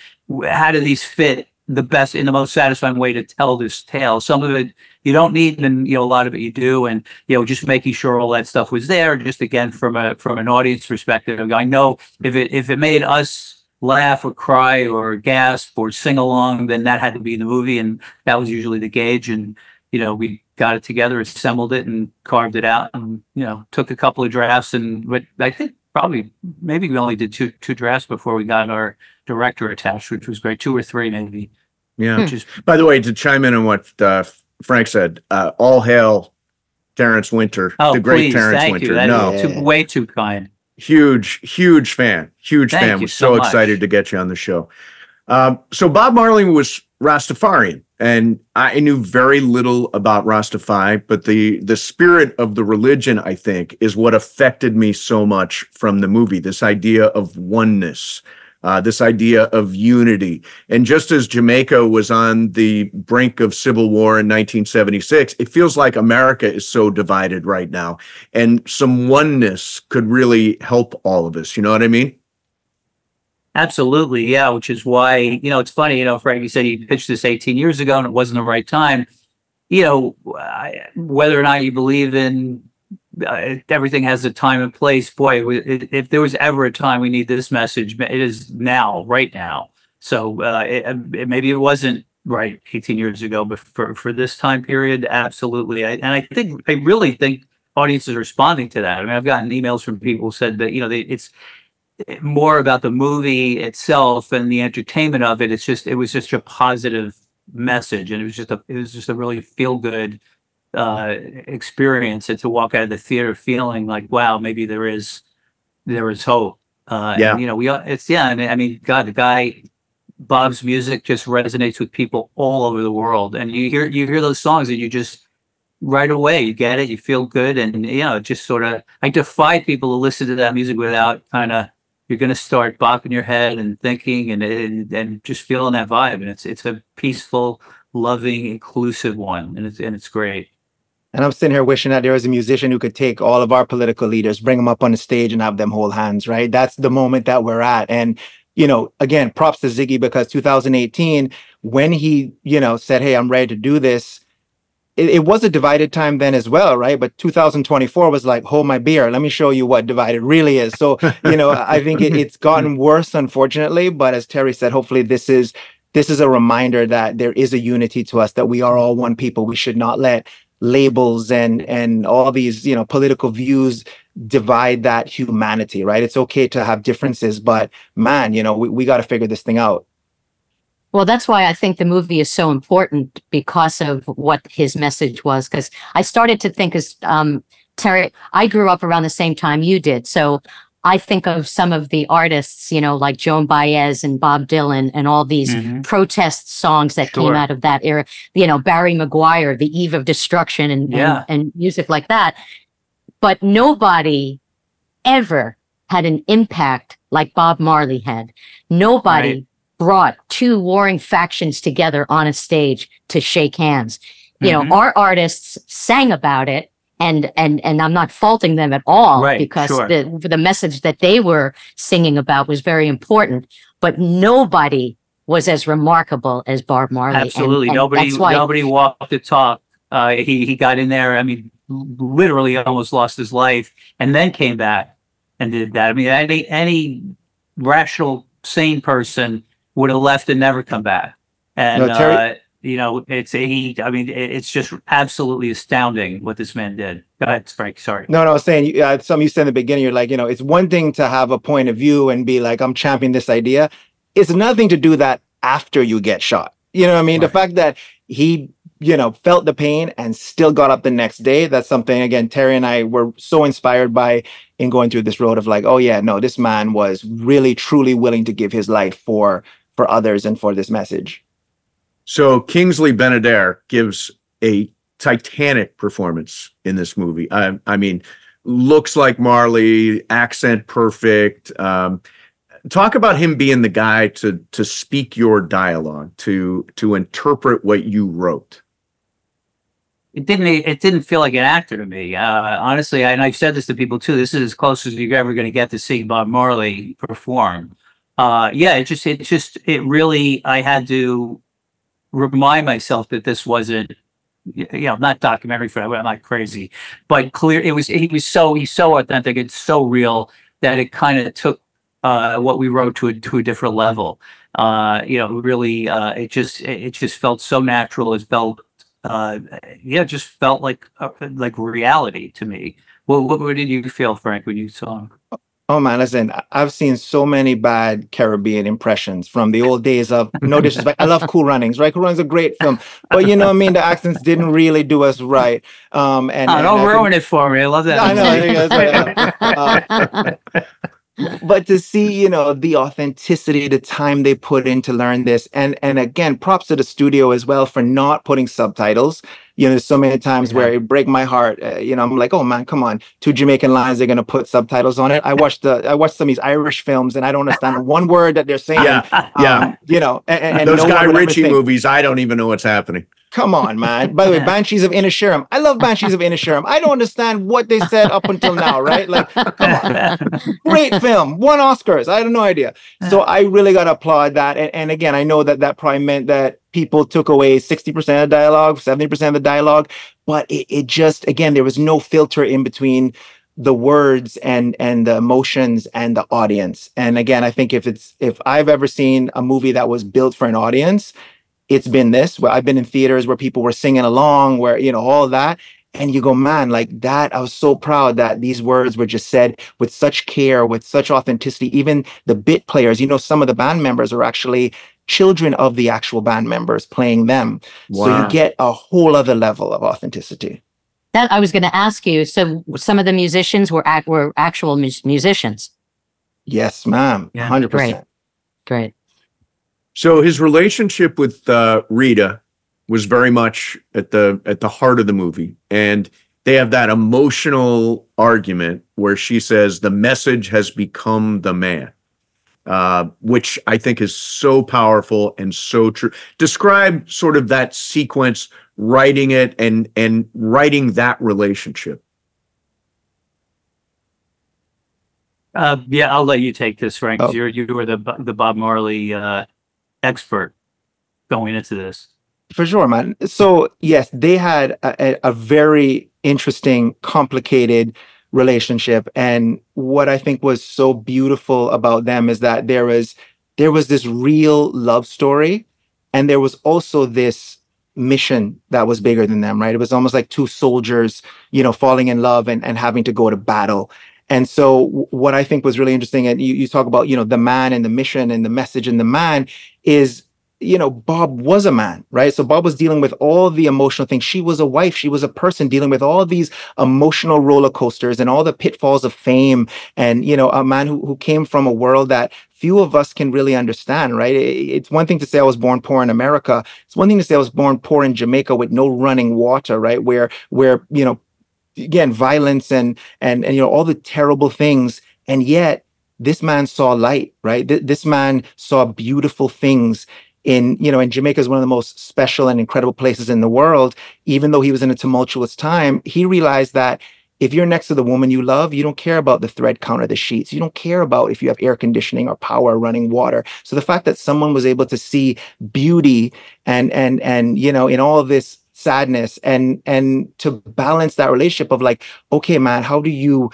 How do these fit the best in the most satisfying way to tell this tale? Some of it you don't need, and you know a lot of it you do, and you know just making sure all that stuff was there. Just again from a from an audience perspective, I know if it if it made us laugh or cry or gasp or sing along, then that had to be in the movie, and that was usually the gauge. And you know, we got it together, assembled it, and carved it out, and you know, took a couple of drafts, and but I think probably maybe we only did two two drafts before we got our director attached, which was great, two or three maybe, Yeah. which is By the way, to chime in on what uh, Frank said, uh, all hail Terence Winter, oh the great please, Terence thank Winter. you, that no, too, way too kind. Huge, huge fan, huge Thank fan. you Was so, so excited to get you on the show. Um, so Bob Marley was Rastafarian, and I knew very little about Rastafari, but the the spirit of the religion, I think, is what affected me so much from the movie. This idea of oneness. Uh, this idea of unity. And just as Jamaica was on the brink of civil war in 1976, it feels like America is so divided right now. And some oneness could really help all of us. You know what I mean? Absolutely, yeah. Which is why you know it's funny. You know, Frank, you said he pitched this 18 years ago and it wasn't the right time. You know, I, whether or not you believe in uh, everything has a time and place. Boy, it, if there was ever a time we need this message, it is now, right now. So uh, it, it- maybe it wasn't right 18 years ago, but for for this time period, absolutely. I, and I think I really think audiences are responding to that. I mean, I've gotten emails from people said that you know they, it's more about the movie itself and the entertainment of it. It's just it was just a positive message, and it was just a it was just a really feel good uh, experience, and to walk out of the theater feeling like, wow, maybe there is there is hope. Uh, Yeah. and, you know, we are- it's yeah, and I mean, God, the guy. Bob's music just resonates with people all over the world, and you hear you hear those songs, and you just right away you get it, you feel good, and you know, just sort of I defy people to listen to that music without kind of you're going to start bopping your head and thinking and, and and just feeling that vibe and it's it's a peaceful loving inclusive one and it's and it's great And I'm sitting here wishing that there was a musician who could take all of our political leaders, bring them up on the stage and have them hold hands, right? That's the moment that we're at. And, you know, again, props to Ziggy because 2018, when he, you know, said, Hey, I'm ready to do this, it, it was a divided time then as well, right? But 2024 was like, hold my beer. Let me show you what divided really is. So, you know, I think it, it's gotten worse, unfortunately. But as Terry said, hopefully this is this is a reminder that there is a unity to us, that we are all one people. We should not let labels and and all these you know political views divide that humanity right? It's okay to have differences but man you know we, we got to figure this thing out. Well, that's why I think the movie is so important because of what his message was. Because I started to think, as um, Terry, I grew up around the same time you did, so I think of some of the artists, you know, like Joan Baez and Bob Dylan, and all these Mhm. protest songs that came out of that era. You know, Barry McGuire, "The Eve of Destruction," and Yeah. and, and music like that. But nobody ever had an impact like Bob Marley had. Nobody Right. brought two warring factions together on a stage to shake hands. You Mhm. know, our artists sang about it and and and I'm not faulting them at all Right, because sure. the the message that they were singing about was very important, but nobody was as remarkable as Bob Marley. absolutely and nobody why- nobody walked the talk uh he he got in there i mean literally almost lost his life and then came back and did that i mean any any rational sane person would have left and never come back and No, Terry- uh you know it's he i mean it's just absolutely astounding what this man did. Go ahead frank sorry. No no i was saying uh, some you said in the beginning you're like you know it's one thing to have a point of view and be like i'm championing this idea. It's nothing to do that after you get shot. You know what i mean? The fact that he you know, felt the pain and still got up the next day. That's something again, Terry and I were so inspired by in going through this road of like, oh yeah, no, this man was really truly willing to give his life for for others and for this message. So Kingsley Ben-Adir gives a titanic performance in this movie. I, I mean, looks like Marley, accent perfect. Um, talk about him being the guy to to speak your dialogue, to to interpret what you wrote. it didn't it didn't feel like an actor to me. Uh, honestly, and I've said this to people too. This is as close as you're ever going to get to seeing Bob Marley perform. Uh, yeah, it just it just it really I had to remind myself that this wasn't you know not documentary for I'm not crazy, but clear it was he was so he's so authentic and so real that it kind of took uh, what we wrote to a to a different level. Uh, you know, really, uh, it just it it just felt so natural. It felt uh, yeah, it just felt like uh, like reality to me. What, what what did you feel, Frank, when you saw him? Oh man, listen, I- I've seen so many bad Caribbean impressions from the old days of no disrespect. I love Cool Runnings, right? Cool Runnings is a great film, but you know what I mean. The accents didn't really do us right. Um, and, Oh, and don't I ruin it for me. I love that. I know, yeah, that's but to see you know the authenticity the time they put in to learn this and and again props to the studio as well for not putting subtitles you know there's so many times where it break my heart uh, you know i'm like oh man come on two jamaican lines they're going to put subtitles on it i watched the i watched some of these irish films and i don't understand one word that they're saying Yeah, yeah. um, you know and, and- and Those no Guy one Ritchie movies, I don't even know what's happening. Come on, man. By the way, Banshees of Inisherin. I love Banshees of Inisherin. I don't understand what they said up until now, right? Like, come on. Great film. Won Oscars. I had no idea. So I really got to applaud that. And, and again, I know that that probably meant that people took away 60% of dialogue, 70% of the dialogue, but it, it just, again, there was no filter in between the words and and the emotions and the audience and again i think if it's if i've ever seen a movie that was built for an audience it's been this where I've been in theaters where people were singing along, where you know all that, and you go, man, like that. I was so proud that these words were just said with such care, with such authenticity. Even the bit players, you know, some of the band members are actually children of the actual band members playing them, so you get a whole other level of authenticity. That I was going to ask you. So some of the musicians were act, were actual mus- musicians. Yes, ma'am, Yeah, hundred great. percent. Great. So his relationship with uh, Rita was very much at the at the heart of the movie, and they have that emotional argument where she says the message has become the man, uh, which I think is so powerful and so true. Describe sort of that sequence, writing it, and and writing that relationship. Uh, yeah, I'll let you take this, Frank. Oh. You're you were the the Bob Marley uh, expert going into this. For sure, man. So yes, they had a, a- a very interesting, complicated relationship, and what I think was so beautiful about them is that there was there was this real love story, and there was also this mission that was bigger than them. Right? It was almost like two soldiers, you know, falling in love and and having to go to battle. And so, what I think was really interesting, and you, you talk about, you know, the man and the mission and the message and the man is you know, Bob was a man, right? So Bob was dealing with all the emotional things. She was a wife. She was a person dealing with all these emotional roller coasters and all the pitfalls of fame. And, you know, a man who, who came from a world that few of us can really understand, right? It's one thing to say I was born poor in America. It's one thing to say I was born poor in Jamaica with no running water, right? Where, where, you know, again, violence and, and, and, you know, all the terrible things. And yet this man saw light, right? Th- this man saw beautiful things in you know and jamaica is one of the most special and incredible places in the world. Even though he was in a tumultuous time he realized that if you're next to the woman you love you don't care about the thread count or the sheets. You don't care about if you have air conditioning or power or running water. So the fact that someone was able to see beauty and and and you know in all of this sadness and and to balance that relationship of like okay man how do you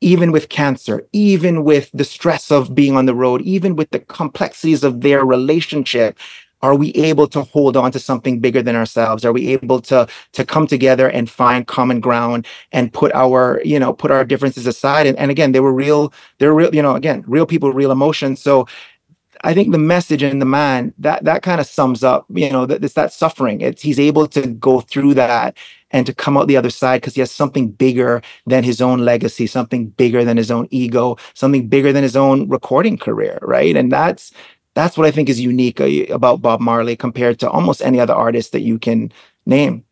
even with cancer, even with the stress of being on the road, even with the complexities of their relationship, are we able to hold on to something bigger than ourselves? Are we able to to come together and find common ground and put our, you know, put our differences aside? And, and again, they were real, they're real, you know, again, real people, real emotions. So I think the message and the man that that kind of sums up, you know, that it's that suffering. It's he's able to go through that and to come out the other side because he has something bigger than his own legacy, something bigger than his own ego, something bigger than his own recording career, right? And that's that's what I think is unique uh, about Bob Marley compared to almost any other artist that you can name.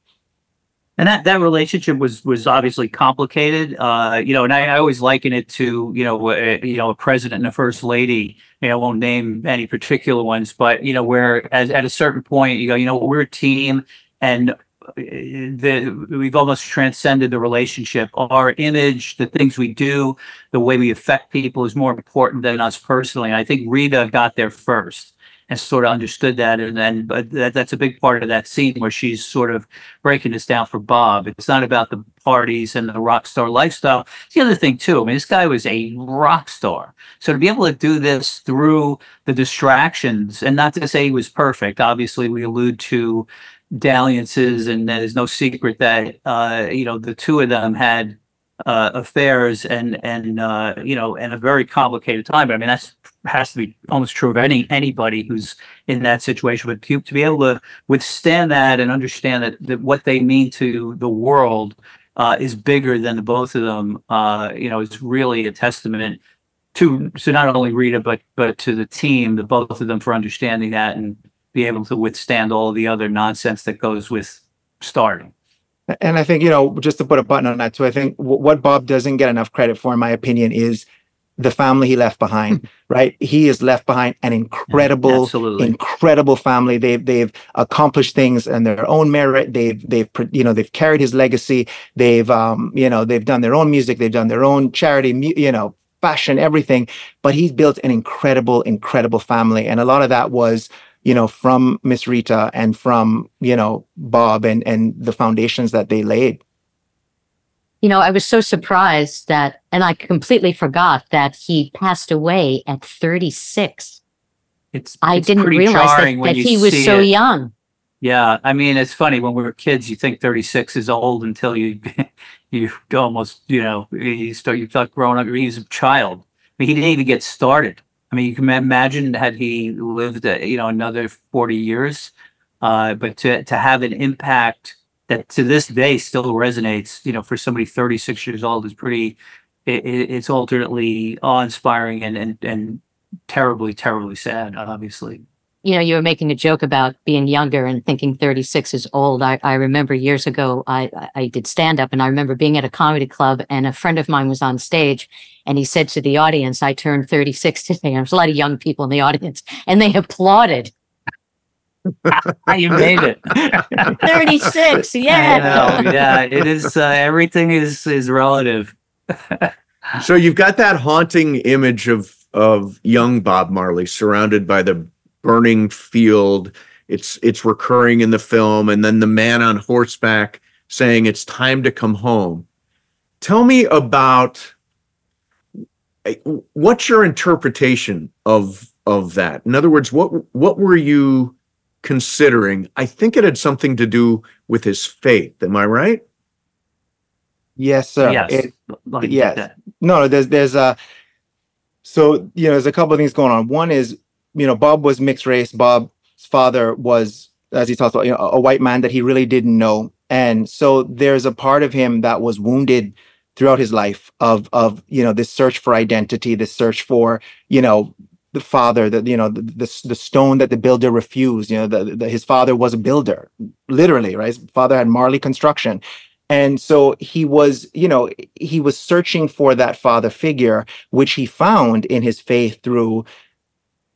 And that, that relationship was was obviously complicated, uh, you know. And I, I always liken it to you know uh, you know a president and a first lady. You know, I won't name any particular ones, but you know where as, at a certain point you go, you know, we're a team, and the we've almost transcended the relationship. Our image, the things we do, the way we affect people is more important than us personally. And I think Rita got there first and sort of understood that. And then, but that, that's a big part of that scene where she's sort of breaking this down for Bob. It's not about the parties and the rock star lifestyle. It's the other thing too. I mean, this guy was a rock star. So to be able to do this through the distractions and not to say he was perfect, obviously we allude to dalliances and there's no secret that, uh, you know, the two of them had uh, affairs and and uh, you know and a very complicated time. But I mean that's has to be almost true of any anybody who's in that situation. But to, to be able to withstand that and understand that, that what they mean to the world uh, is bigger than the both of them, uh, you know, is really a testament to to not only Rita but but to the team, the both of them for understanding that and be able to withstand all the other nonsense that goes with starting. And I think, you know, just to put a button on that too, I think w- what Bob doesn't get enough credit for, in my opinion, is the family he left behind, right? He has left behind an incredible, Absolutely. incredible family. They've, they've accomplished things in their own merit. They've, they've, you know, they've carried his legacy. They've, um, you know, they've done their own music. They've done their own charity, you know, fashion, everything. But he's built an incredible, incredible family. And a lot of that was, you know, from Miss Rita and from, you know, Bob and, and the foundations that they laid. You know, I was so surprised that, and I completely forgot that he passed away at 36. It's I it's didn't pretty realize that, when that you he was so it. young. Yeah, I mean, it's funny when we were kids. You think 36 is old until you you almost you know you start you start growing up. He's a child. I mean, he didn't even get started. I mean, you can imagine had he lived uh, you know another 40 years, uh, but to to have an impact that to this day still resonates. You know, for somebody 36 years old is pretty. It, it, it's alternately awe-inspiring and and and terribly terribly sad. Obviously. You know, you were making a joke about being younger and thinking 36 is old. I, I remember years ago, I, I- I did stand up and I remember being at a comedy club and a friend of mine was on stage and he said to the audience, I turned 36 today. And there was a lot of young people in the audience and they applauded. you made it. 36. I Yeah. know, yeah, it is. Uh, everything is is relative. So you've got that haunting image of of young Bob Marley surrounded by the burning field. It's it's recurring in the film, and then the man on horseback saying it's time to come home. Tell me about eh, what's your interpretation of of that? In other words, what what were you considering? I think it had something to do with his faith. Am I right? Yes, sir. yes, It- let yes. that. no, no, there's there's a so you know there's a couple of things going on. One is you know Bob was mixed race. Bob's father was, as he talks about, you know, a white man that he really didn't know, and so there's a part of him that was wounded throughout his life of of you know this search for identity, this search for you know the father that you know the, the the stone that the builder refused. You know, the, the, his father was a builder, literally, right? His father had Marley Construction, and so he was, you know, he was searching for that father figure, which he found in his faith through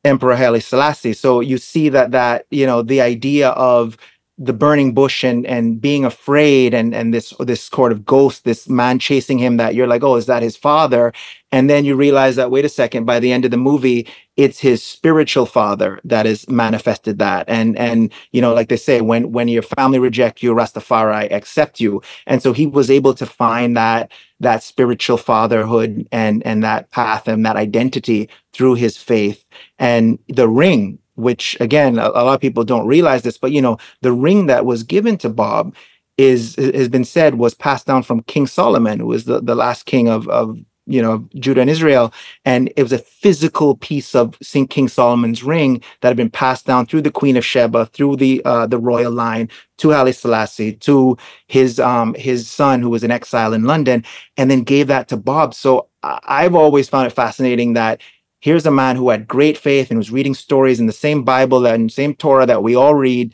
Emperor Haile Selassie. So you see that that you know the idea of the burning bush and and being afraid and and this this sort of ghost, this man chasing him. That you're like, oh, is that his father? And then you realize that wait a second. By the end of the movie, it's his spiritual father that has manifested that. And and you know, like they say, when when your family reject you, Rastafari accept you. And so he was able to find that that spiritual fatherhood and and that path and that identity through his faith and the ring which again a, a lot of people don't realize this but you know the ring that was given to bob is has been said was passed down from king solomon who was the, the last king of of you know, Judah and Israel. And it was a physical piece of St. King Solomon's ring that had been passed down through the Queen of Sheba, through the uh, the royal line to Haile Selassie, to his um his son who was in exile in London, and then gave that to Bob. So I've always found it fascinating that here's a man who had great faith and was reading stories in the same Bible and same Torah that we all read.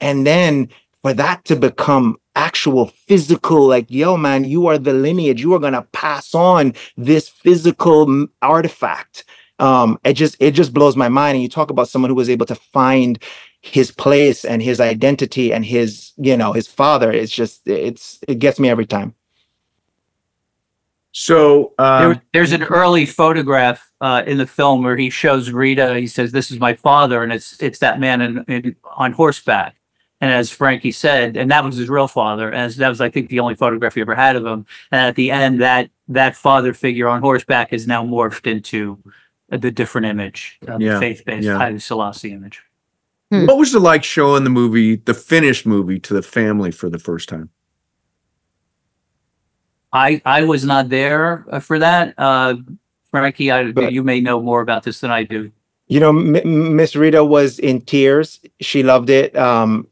And then for that to become actual physical, like, yo, man, you are the lineage, you are going to pass on this physical artifact. Um, it just, it just blows my mind. And you talk about someone who was able to find his place and his identity and his, you know, his father. It's just, it's, it gets me every time. So, uh, There, there's an early photograph uh, in the film where he shows Rita. He says, "This is my father," and it's it's that man in, in on horseback. And as Frankie said, and that was his real father. As that was, I think, the only photograph he ever had of him. And at the end, that that father figure on horseback is now morphed into the different image, uh, Yeah, the faith-based yeah. Haile Selassie image. what was it like showing the movie, the finished movie, to the family for the first time? I I was not there uh, for that. Uh, Frankie, I, But- you may know more about this than I do. You know, M- M- Miss Rita was in tears. She loved it. Um,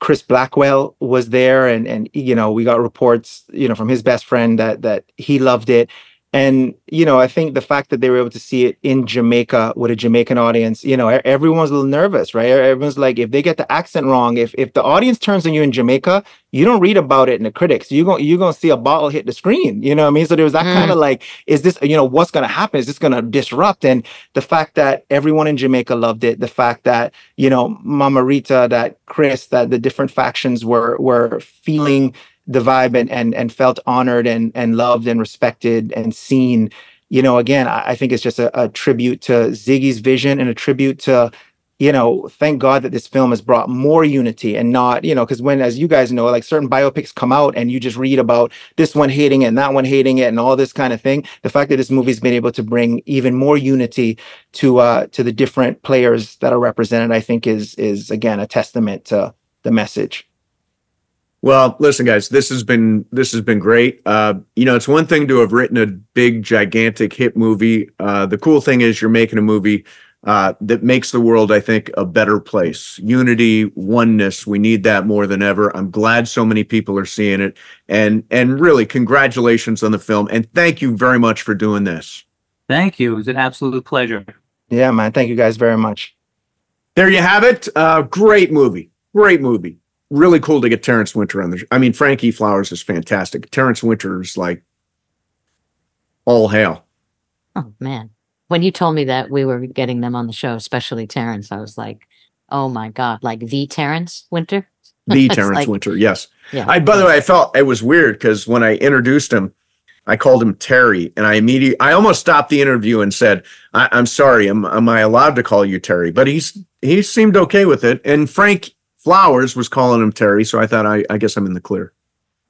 Chris Blackwell was there, and and you know, we got reports, you know, from his best friend that that he loved it. And you know, I think the fact that they were able to see it in Jamaica with a Jamaican audience, you know, everyone's a little nervous, right? Everyone's like, if they get the accent wrong, if if the audience turns on you in Jamaica, you don't read about it in the critics. You go you're gonna see a bottle hit the screen. You know what I mean? So there was that Mm. kind of like, is this you know what's gonna happen? Is this gonna disrupt? And the fact that everyone in Jamaica loved it, the fact that you know Mama Rita, that Chris, that the different factions were were feeling the vibe and and and felt honored and and loved and respected and seen. You know, again, I, I think it's just a, a tribute to Ziggy's vision and a tribute to you know, thank God that this film has brought more unity and not, you know, because when, as you guys know, like certain biopics come out and you just read about this one hating it and that one hating it and all this kind of thing. The fact that this movie's been able to bring even more unity to uh to the different players that are represented, I think is is again a testament to the message. Well, listen, guys, this has been this has been great. Uh, you know, it's one thing to have written a big, gigantic hit movie. Uh, the cool thing is you're making a movie uh, that makes the world, I think, a better place. Unity, oneness. We need that more than ever. I'm glad so many people are seeing it, and and really, congratulations on the film, and thank you very much for doing this. Thank you. It was an absolute pleasure. Yeah, man. Thank you guys very much. There you have it. Uh, great movie. Great movie. Really cool to get Terence Winter on the. I mean, Frankie Flowers is fantastic. Terence Winter is like all hail. Oh man. When you told me that we were getting them on the show, especially Terence, I was like, oh my God, like the Terence Winter? The Terence like- Winter. Yes. Yeah. I. By the way, I felt it was weird because when I introduced him, I called him Terry, and I immediately, I almost stopped the interview and said, I, "I'm sorry. Am, am I allowed to call you Terry?" But he's he seemed okay with it, and Frank Flowers was calling him Terry, so I thought I, I guess I'm in the clear.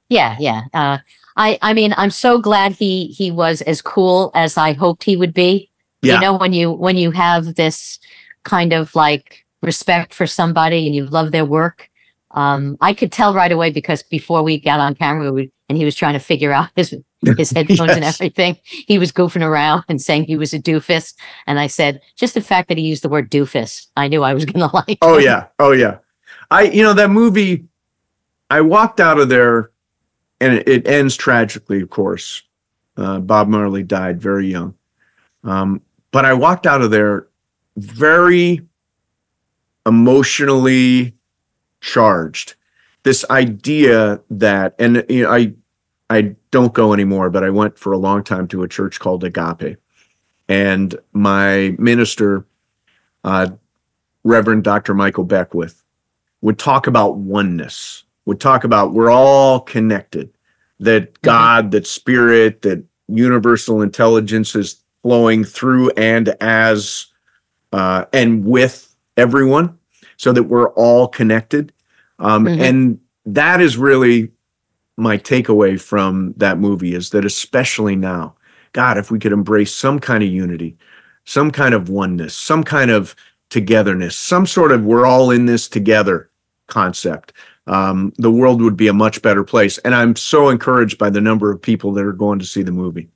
Yeah, yeah. Uh, I, I mean, I'm so glad he he was as cool as I hoped he would be. Yeah. You know, when you when you have this kind of like respect for somebody and you love their work, um, I could tell right away because before we got on camera we, and he was trying to figure out his his headphones and everything, he was goofing around and saying he was a doofus. And I said, just the fact that he used the word doofus, I knew I was gonna like. Oh him. yeah. Oh yeah. I you know that movie I walked out of there and it, it ends tragically, of course. Uh, Bob Marley died very young. Um, but I walked out of there very emotionally charged. This idea that and you know I I don't go anymore, but I went for a long time to a church called Agape. And my minister uh Reverend Dr. Michael Beckwith would talk about oneness, would talk about we're all connected, that God, that spirit, that universal intelligence is flowing through and as uh, and with everyone, so that we're all connected. Um, Mhm. And that is really my takeaway from that movie is that especially now, God, if we could embrace some kind of unity, some kind of oneness, some kind of togetherness, some sort of we're all in this together concept, um, the world would be a much better place. And I'm so encouraged by the number of people that are going to see the movie.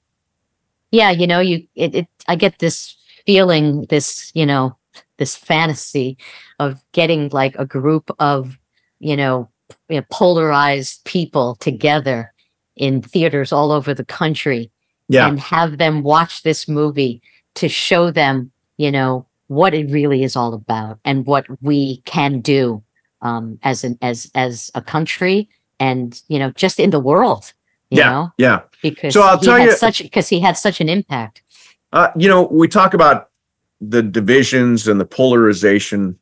yeah, you know, you it, it I get this feeling, this, you know, this fantasy of getting like a group of, you know, you know, polarized people together in theaters all over the country Yeah. and have them watch this movie to show them, you know, what it really is all about and what we can do um, as an as as a country and you know just in the world, you Yeah. know, Yeah. because So I'll he tell had you- such because he had such an impact. Uh, you know, we talk about the divisions and the polarization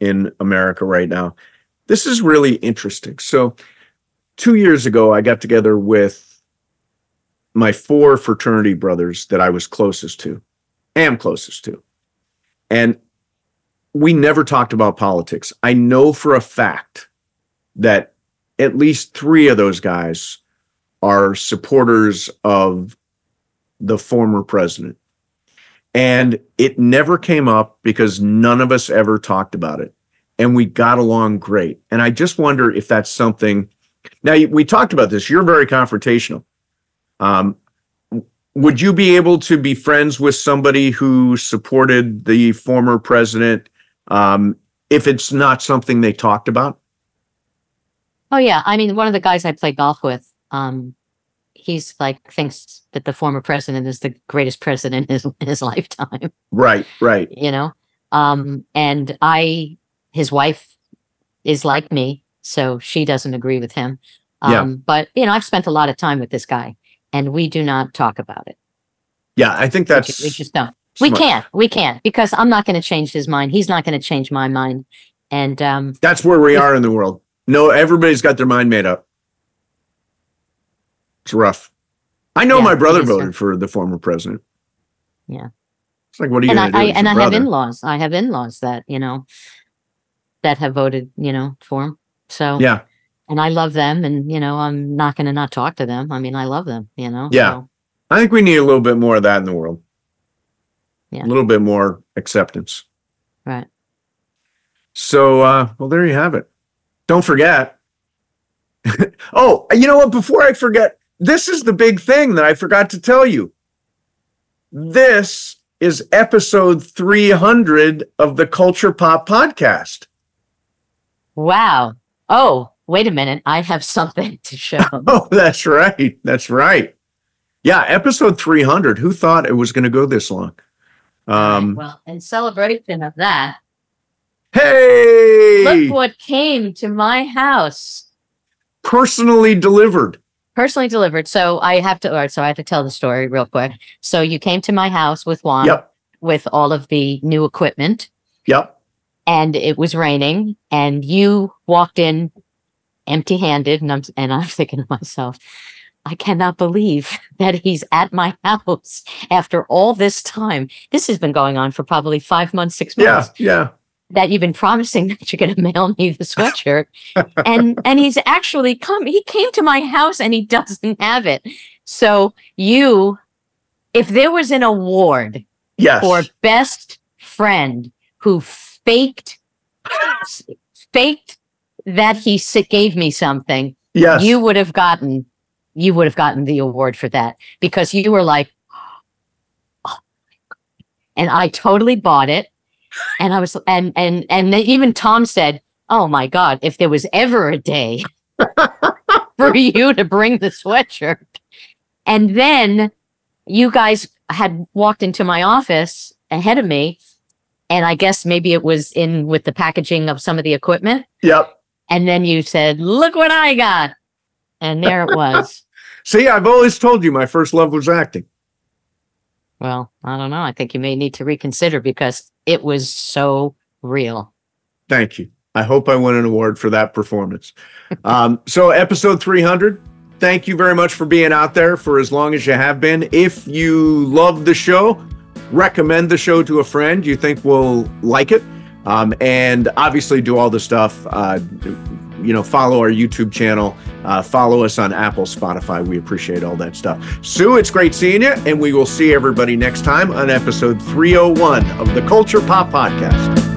in America right now. This is really interesting. So, two years ago, I got together with my four fraternity brothers that I was closest to, am closest to. And we never talked about politics. I know for a fact that at least three of those guys are supporters of the former president. And it never came up because none of us ever talked about it. And we got along great. And I just wonder if that's something. Now, we talked about this. You're very confrontational. Um, would you be able to be friends with somebody who supported the former president um, if it's not something they talked about? Oh yeah, I mean, one of the guys I play golf with, um, he's like thinks that the former president is the greatest president in his, in his lifetime. Right, right. you know um and i his wife is like me so she doesn't agree with him um Yeah. but you know i've spent a lot of time with this guy and we do not talk about it Yeah, I think we, that's ju- we just don't we smart. can't we can't because i'm not going to change his mind he's not going to change my mind and um That's where we are in the world. No, everybody's got their mind made up. It's rough. I know Yeah, my brother it is rough. voted for the former president. Yeah. It's like, what are you and going to i, do? I and i have in-laws i have in-laws that you know that have voted you know for him so Yeah. and i love them and you know i'm not going to not talk to them i mean i love them you know Yeah. so. I think we need a little bit more of that in the world. Yeah. A little bit more acceptance. Right. So, uh, well, there you have it. Don't forget. oh, you know what? Before I forget, this is the big thing that I forgot to tell you. This is episode 300 of the Culture Pop podcast. Wow. Oh, wait a minute. I have something to show. Oh, that's right. That's right. Yeah, episode 300. Who thought it was going to go this long? Um, well, in celebration of that, hey, look what came to my house. personally delivered. Personally delivered. So I have to, so I have to tell the story real quick. So you came to my house with Juan Yep. with all of the new equipment Yep. and it was raining and you walked in empty handed and I'm, and I'm thinking to myself, I cannot believe that he's at my house after all this time. This has been going on for probably five months, six months. Yeah. Yeah. That you've been promising that you're going to mail me the sweatshirt, and and he's actually come. He came to my house and he doesn't have it. So you, if there was an award Yes. for best friend who faked faked that he gave me something, yes. you would have gotten you would have gotten the award for that because you were like "Oh and I totally bought it and I was and and and then even Tom said, "Oh my god, if there was ever a day for you to bring the sweatshirt." And then you guys had walked into my office ahead of me and I guess maybe it was in with the packaging of some of the equipment Yep. and then you said, "Look what I got," and there it was. See, I've always told you my first love was acting. well, I don't know. I think you may need to reconsider because it was so real. Thank you. I hope I win an award for that performance. Um, so, episode 300, thank you very much for being out there for as long as you have been. If you love the show, recommend the show to a friend you think will like it. Um, and obviously, do all the stuff. Uh, you know, follow our YouTube channel, uh, follow us on Apple, Spotify. We appreciate all that stuff. Sue, it's great seeing you, and we will see everybody next time on episode 301 of the Culture Pop Podcast.